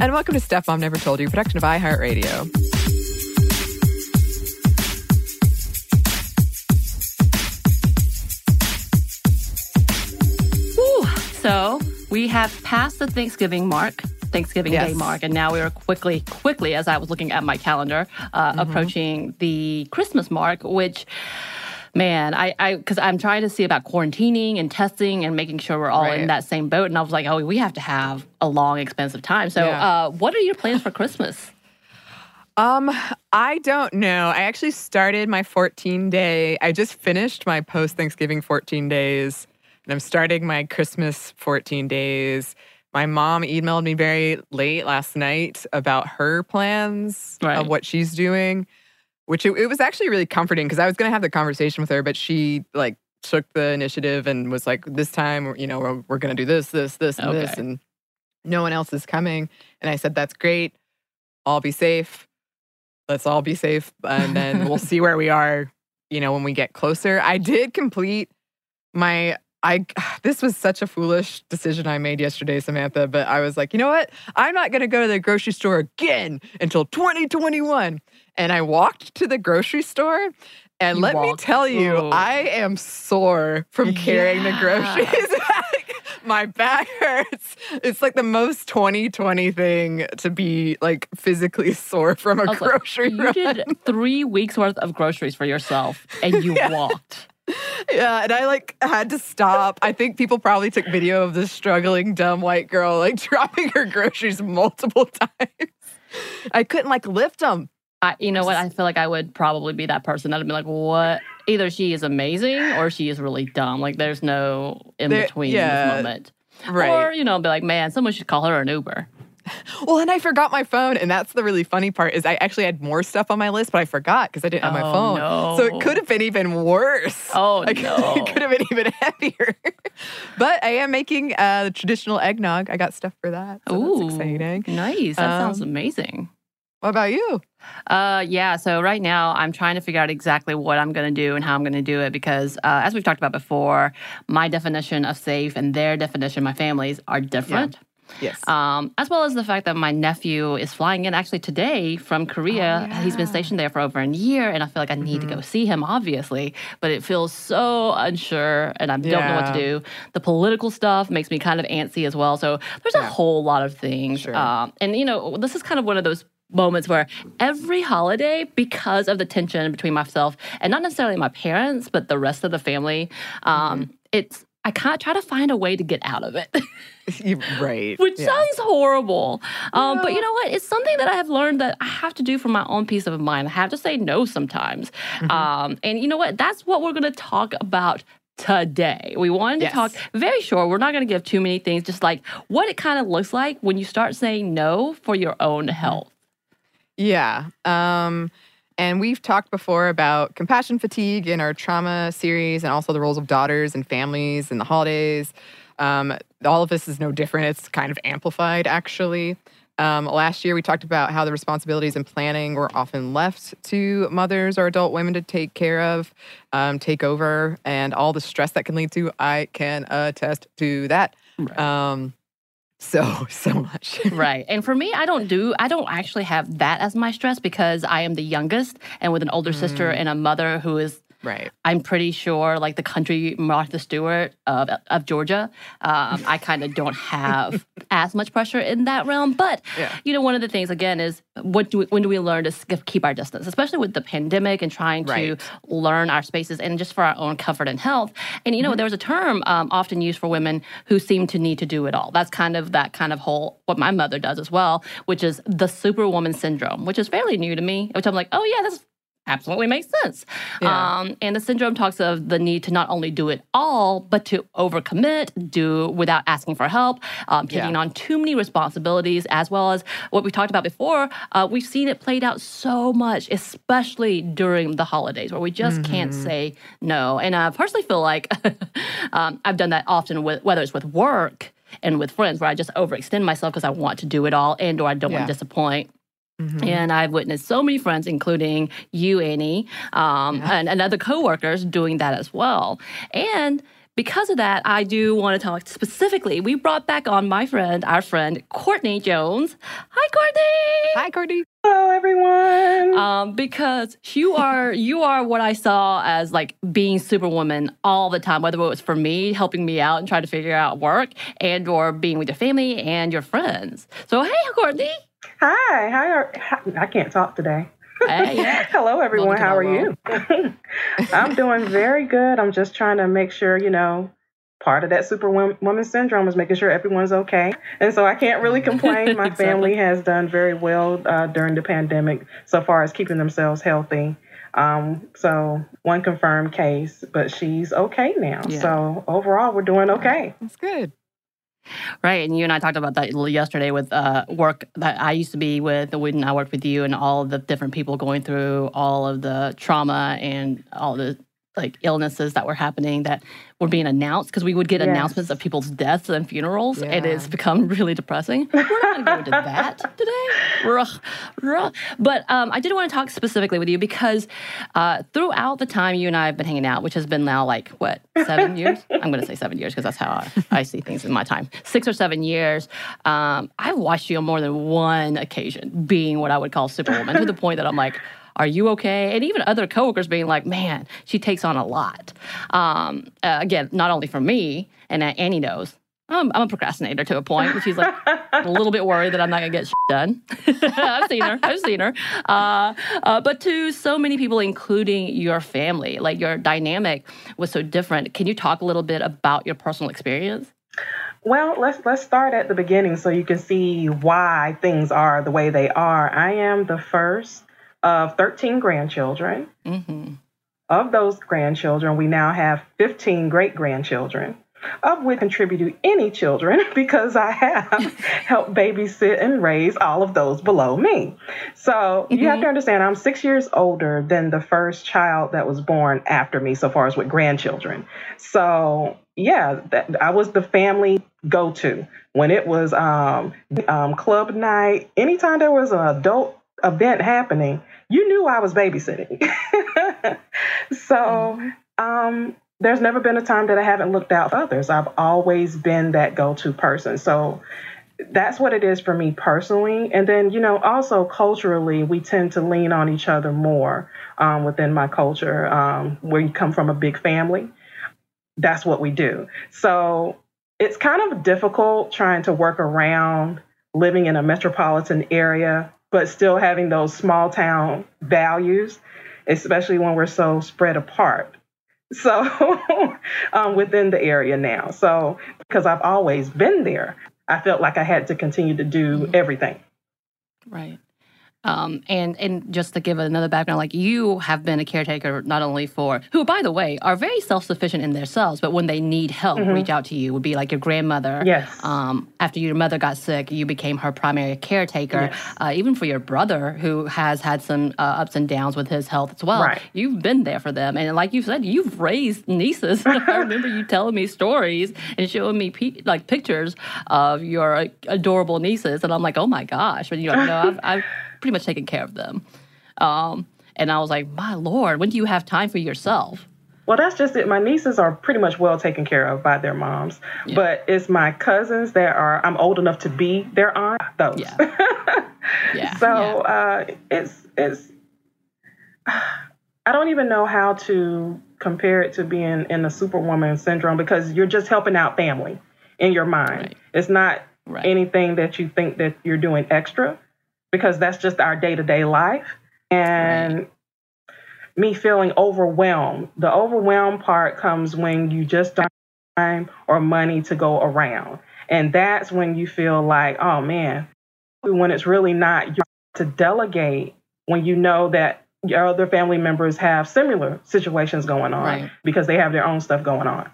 And welcome to Stuff Mom Never Told You, production of iHeartRadio. Whew. So we have passed the Thanksgiving mark. Thanksgiving Yes. Day mark, and now we are quickly, quickly, as I was looking at my calendar, uh, Mm-hmm. approaching the Christmas mark, which, man, I, I, because I'm trying to see about quarantining and testing and making sure we're all in that same boat, and I was like, oh, we have to have a long, expensive time. So, Yeah. uh, what are your plans for Christmas? Um, I don't know. I actually started my 14 day. I just finished my post Thanksgiving 14 days, and I'm starting my Christmas 14 days. My mom emailed me very late last night about her plans Right. of what she's doing, which it, it was actually really comforting because I was going to have the conversation with her, but she like took the initiative and was like, "This time, you know, we're, we're going to do this, this, this, and this," and no one else is coming. And I said, "That's great. I'll be safe." let's all be safe and then we'll see where we are you know when we get closer i did complete my i this was such a foolish decision i made yesterday samantha but i was like you know what i'm not going to go to the grocery store again until 2021 and i walked to the grocery store and You let me tell you Oh. i am sore from carrying the groceries my back hurts it's like the most 2020 thing to be like physically sore from a was like, grocery you run. did three weeks worth of groceries for yourself, and you Yeah. walked. Yeah, and I like had to stop. I think people probably took video of this struggling dumb white girl like dropping her groceries multiple times. I couldn't like lift them. I, you know what? I feel like I would probably be that person that'd be like, "What? Either she is amazing or she is really dumb. Like, there's no in There- between yeah, in this moment." Or you know, be like, "Man, someone should call her an Uber." well, and I forgot my phone, and that's the really funny part is I actually had more stuff on my list, but I forgot because I didn't have my Oh, phone. no. So it could have been even worse. Oh Like, no! it could have been even heavier. but I am making uh, the traditional eggnog. I got stuff for that. So Ooh, that's exciting. nice. That sounds Um, amazing. What about you? Uh, yeah. So right now, I'm trying to figure out exactly what I'm going to do and how I'm going to do it because, uh, as we've talked about before, my definition of safe and their definition, my family's, are different. Yes. Um, as well as the fact that my nephew is flying in actually today from Korea. Oh, yeah. He's been stationed there for over a year, and I feel like I need to Mm-hmm. go see him, obviously. But it feels so unsure, and I don't know what to do. The political stuff makes me kind of antsy as well. So there's a whole lot of things. Sure. Um, and, you know, this is kind of one of those moments where every holiday, because of the tension between myself and not necessarily my parents, but the rest of the family, um, Mm-hmm. it's I can't try to find a way to get out of it. right. Which yeah. sounds horrible. Um, But you know what? It's something that I have learned that I have to do for my own peace of mind. I have to say no sometimes. Mm-hmm. Um, and you know what? That's what we're going to talk about today. We wanted to Yes. talk very short. We're not going to give too many things, just like what it kind of looks like when you start saying no for your own Mm-hmm. health. Yeah. Um, and we've talked before about compassion fatigue in our trauma series and also the roles of daughters and families in the holidays. Um, all of this is no different. It's kind of amplified, actually. Um, last year, we talked about how the responsibilities and planning were often left to mothers or adult women to take care of, um, take over, and all the stress that can lead to. I can attest to that. Um, so, so much. right. And for me, I don't do, I don't actually have that as my stress because I am the youngest and with an older sister Mm. and a mother who is right. I'm pretty sure, like the country Martha Stewart of of Georgia, um, I kind of don't have as much pressure in that realm. But Yeah. you know, one of the things again is what do we, when do we learn to keep our distance, especially with the pandemic and trying to learn our spaces and just for our own comfort and health. And Mm-hmm. you know, there's a term um, often used for women who seem to need to do it all. That's kind of that kind of whole what my mother does as well, which is the superwoman syndrome, which is fairly new to me. Which I'm like, oh yeah, that's absolutely makes sense. Yeah. Um, and the syndrome talks of the need to not only do it all, but to overcommit, do without asking for help, um, taking Yeah. on too many responsibilities, as well as what we talked about before. Uh, we've seen it played out so much, especially during the holidays, where we just can't Mm-hmm. say no. And I personally feel like um, I've done that often, with, whether it's with work and with friends, where I just overextend myself because I want to do it all and or I don't want to disappoint. Mhm. And I've witnessed so many friends, including you, Annie, um, Yeah. and, and other coworkers doing that as well. And because of that, I do want to talk specifically. We brought back on my friend, our friend Courtney Jones. Hi, Courtney. Hi, Courtney. Hello, everyone. Um, because you are you are what I saw as like being superwoman all the time, whether it was for me helping me out and trying to figure out work, and or being with your family and your friends. So hey, Courtney. Hi. Hi. are- hi- I can't talk today. Hey, yeah. Hello, everyone. How are you? I'm doing very good. I'm just trying to make sure, you know, part of that superwoman syndrome is making sure everyone's okay. And so I can't really complain. My Exactly. family has done very well uh, during the pandemic so far as keeping themselves healthy. Um, so one confirmed case, but she's okay now. Yeah. So overall, we're doing okay. That's good. Right, and you and I talked about that yesterday with uh, work that I used to be with when I worked with you, and all the different people going through all of the trauma and all the like illnesses that were happening that were being announced because we would get Yes. announcements of people's deaths and funerals, and Yeah. it's become really depressing. We're not going to go into that today. Ruh, ruh. But um, I did want to talk specifically with you because uh, throughout the time you and I have been hanging out, which has been now like what seven years? I'm going to say seven years because that's how I, I see things in my time. Six or seven years. Um, I've watched you on more than one occasion being what I would call superwoman to the point that I'm like. Are you okay? And even other coworkers being like, "Man, she takes on a lot." Um, uh, again, not only for me, and uh, Annie knows, I'm, I'm a procrastinator to a point. And she's like a little bit worried that I'm not gonna get shit done. I've seen her. I've seen her. Uh, uh, but to so many people, including your family, like your dynamic was so different. Can you talk a little bit about your personal experience? Well, let's let's start at the beginning so you can see why things are the way they are. I am the first of 13 grandchildren. hmm Of those grandchildren, we now have 15 great grandchildren, of which contribute any children because I have helped babysit and raise all of those below me. So you have to understand, I'm six years older than the first child that was born after me, so far as with grandchildren. So yeah, that, I was the family go to when it was um, um, club night. Anytime there was an adult event happening, you knew I was babysitting. so um, there's never been a time that I haven't looked out for others. I've always been that go to person. So that's what it is for me personally. And then, you know, also culturally, we tend to lean on each other more um, within my culture, um, where you come from a big family. That's what we do. So it's kind of difficult trying to work around living in a metropolitan area, but still having those small town values, especially when we're so spread apart. So um, within the area now. So because I've always been there, I felt like I had to continue to do everything. Right. Um, and and just to give another background, like you have been a caretaker not only for who, by the way, are very self sufficient in themselves, but when they need help, mm-hmm. reach out to you. Would be like your grandmother. Yes. Um, after your mother got sick, you became her primary caretaker. Yes. Uh, even for your brother, who has had some uh, ups and downs with his health as well. Right. You've been there for them, and like you said, you've raised nieces. I remember you telling me stories and showing me pe- like pictures of your adorable nieces, and I'm like, oh my gosh! But you know, I've, I've pretty much taking care of them. Um, and I was like, my lord, when do you have time for yourself? Well, that's just it. My nieces are pretty much well taken care of by their moms, yeah. but it's my cousins that are. I'm old enough to be their aunt. Those. Yeah. yeah. So yeah. Uh, it's it's. I don't even know how to compare it to being in the superwoman syndrome because you're just helping out family in your mind. Right. It's not right. anything that you think that you're doing extra because that's just our day to day life. And right. me feeling overwhelmed. The overwhelmed part comes when you just don't have time or money to go around. And that's when you feel like, oh man, when it's really not your to delegate when you know that your other family members have similar situations going on right. because they have their own stuff going on.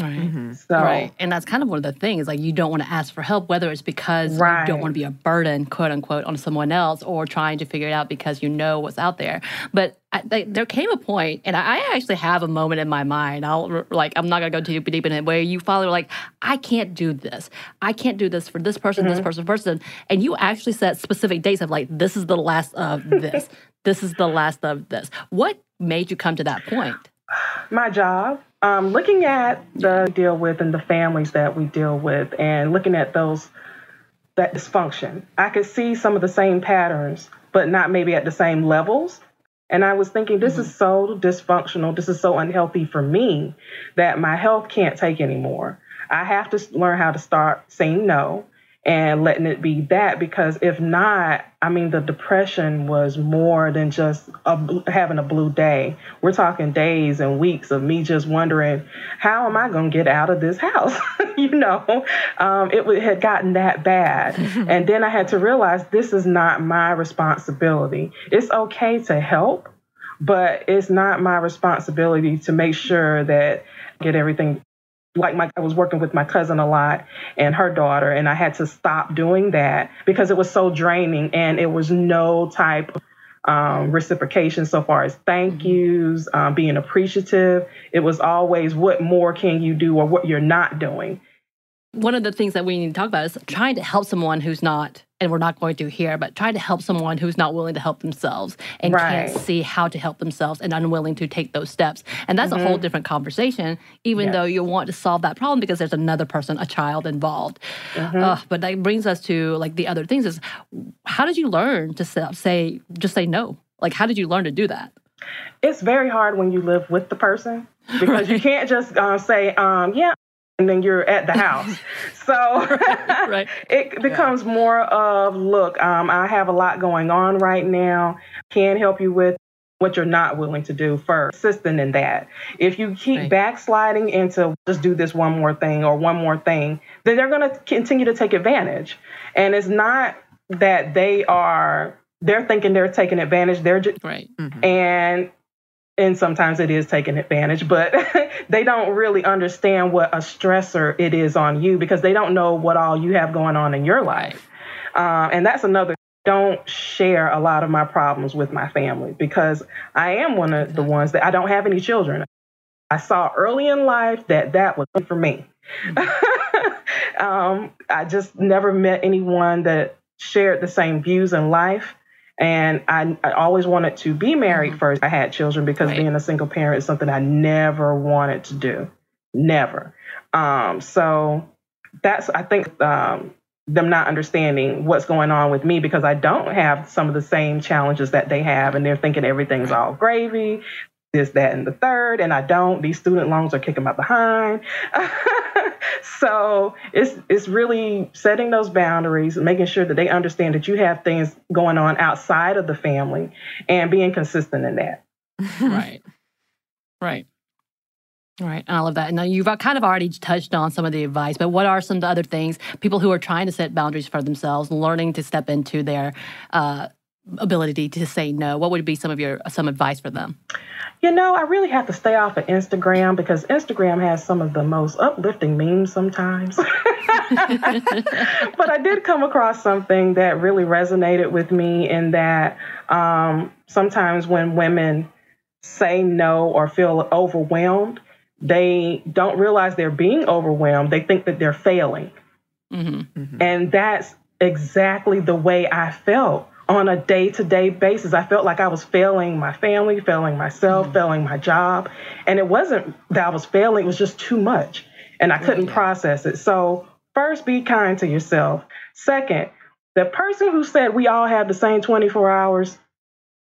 Right. Mm-hmm. So, right. And that's kind of one of the things. Like you don't want to ask for help, whether it's because right. you don't want to be a burden, quote unquote, on someone else, or trying to figure it out because you know what's out there. But I, they, there came a point, and I actually have a moment in my mind. I'll like I'm not gonna go too deep in it, where you follow like I can't do this. I can't do this for this person, mm-hmm. this person, person, and you actually set specific dates of like this is the last of this. this is the last of this. What made you come to that point? My job um, looking at the deal with and the families that we deal with, and looking at those that dysfunction, I could see some of the same patterns, but not maybe at the same levels. And I was thinking, this mm-hmm. is so dysfunctional, this is so unhealthy for me that my health can't take anymore. I have to learn how to start saying no and letting it be that because if not i mean the depression was more than just a, having a blue day. We're talking days and weeks of me just wondering how am i going to get out of this house? You know um, it had gotten that bad. And then i had to realize this is not my responsibility. It's okay to help but it's not my responsibility to make sure that get everything like my I was working with my cousin a lot and her daughter and I had to stop doing that because it was so draining and it was no type of um, reciprocation so far as thank mm-hmm. yous, um, being appreciative. It was always what more can you do or what you're not doing one of the things that we need to talk about is trying to help someone who's not and we're not going to here but trying to help someone who's not willing to help themselves and right. can't see how to help themselves and unwilling to take those steps and that's mm-hmm. a whole mm-hmm. different conversation even though you want to solve that problem because there's another person a child involved mm-hmm. uh, but that brings us to like the other things is how did you learn to say just say no like how did you learn to do that it's very hard when you live with the person because right. you can't just uh, say um, yeah and then you're at the house. so right. it becomes yeah. more of look, um, I have a lot going on right now. Can help you with what you're not willing to do first, assisting in that. If you keep right. backsliding into just do this one more thing or one more thing, then they're going to continue to take advantage. And it's not that they are they're thinking they're taking advantage. They're just right. Mm-hmm. And and sometimes it is taken advantage, but they don't really understand what a stressor it is on you because they don't know what all you have going on in your life. Um, and that's another. Don't share a lot of my problems with my family because I am one of the ones that I don't have any children. I saw early in life that that was for me. Um, I just never met anyone that shared the same views in life. And I, I always wanted to be married mm-hmm. first. I had children because right. being a single parent is something I never wanted to do. Never. Um, so that's, I think, um, them not understanding what's going on with me because I don't have some of the same challenges that they have. And they're thinking everything's all gravy this, that, and the third, and I don't. These student loans are kicking my behind. so it's it's really setting those boundaries, and making sure that they understand that you have things going on outside of the family, and being consistent in that. right, right. Right. And I love that. And Now, you've kind of already touched on some of the advice, but what are some of the other things people who are trying to set boundaries for themselves, learning to step into their uh, ability to say no? What would be some of your some advice for them? You know, I really have to stay off of Instagram because Instagram has some of the most uplifting memes sometimes. but I did come across something that really resonated with me in that um, sometimes when women say no or feel overwhelmed, they don't realize they're being overwhelmed. They think that they're failing. Mm-hmm. Mm-hmm. And that's exactly the way I felt on a day to day basis. I felt like I was failing my family, failing myself, mm-hmm. failing my job. And it wasn't that I was failing, it was just too much. And I couldn't process it. So, first, be kind to yourself. Second, the person who said we all have the same 24 hours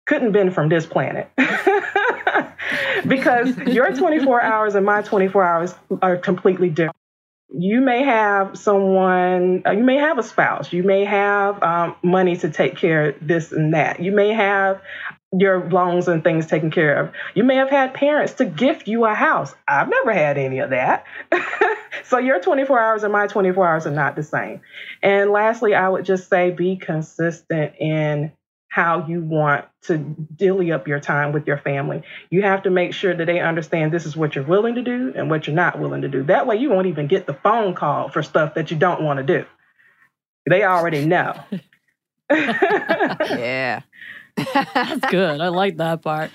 couldn't been from this planet. because your 24 hours and my 24 hours are completely different. You may have someone, uh, you may have a spouse, you may have um, money to take care of this and that. You may have your loans and things taken care of. You may have had parents to gift you a house. I've never had any of that. so your 24 hours and my 24 hours are not the same. And lastly, I would just say be consistent in how you want to dilly up your time with your family. You have to make sure that they understand this is what you're willing to do and what you're not willing to do. That way, you won't even get the phone call for stuff that you don't want to do. They already know. yeah. that's good. I like that part.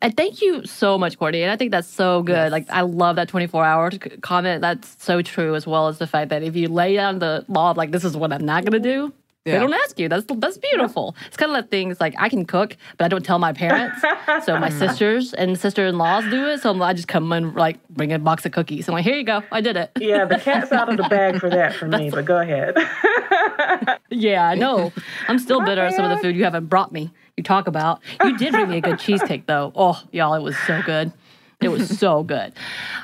And thank you so much, Courtney. And I think that's so good. Yes. Like, I love that 24 hour comment. That's so true, as well as the fact that if you lay down the law of, like, this is what I'm not going to do, yeah. They don't ask you. That's that's beautiful. It's kind of like things like I can cook, but I don't tell my parents. so my sisters and sister in laws do it. So I just come and like bring a box of cookies. I'm like, here you go, I did it. Yeah, the cat's out of the bag for that for me. But go ahead. yeah, I know. I'm still bitter at some of the food you haven't brought me. You talk about. You did bring me a good cheesecake though. Oh, y'all, it was so good. It was so good.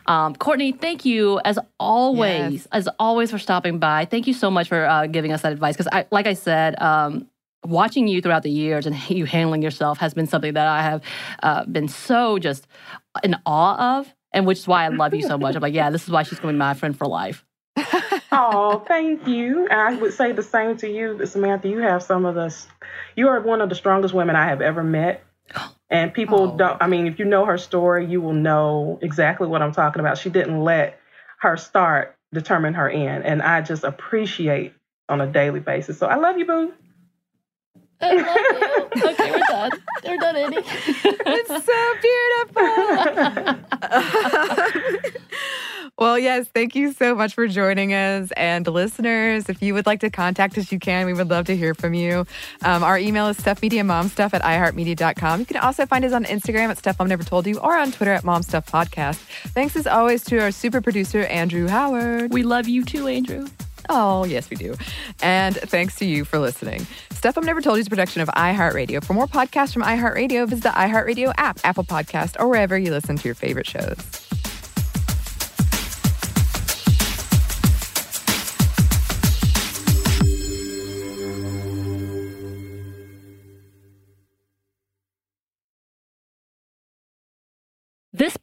Um, Courtney, thank you as always, yes. as always for stopping by. Thank you so much for uh, giving us that advice. Because, I, like I said, um, watching you throughout the years and you handling yourself has been something that I have uh, been so just in awe of, and which is why I love you so much. I'm like, yeah, this is why she's going to be my friend for life. oh, thank you. I would say the same to you, Samantha. You have some of the, you are one of the strongest women I have ever met. And people oh. don't, I mean, if you know her story, you will know exactly what I'm talking about. She didn't let her start determine her end. And I just appreciate on a daily basis. So I love you, boo. I love you. okay, we're done. We're done, Annie. it's so beautiful. Well, yes, thank you so much for joining us. And listeners, if you would like to contact us, you can. We would love to hear from you. Um, our email is stuffmediamomstuff at iheartmedia.com. You can also find us on Instagram at Stuff Mom Never Told You or on Twitter at Mom Stuff Podcast. Thanks as always to our super producer, Andrew Howard. We love you too, Andrew. Oh, yes, we do. And thanks to you for listening. Stuff I've Never Told You is a production of iHeartRadio. For more podcasts from iHeartRadio, visit the iHeartRadio app, Apple Podcast, or wherever you listen to your favorite shows.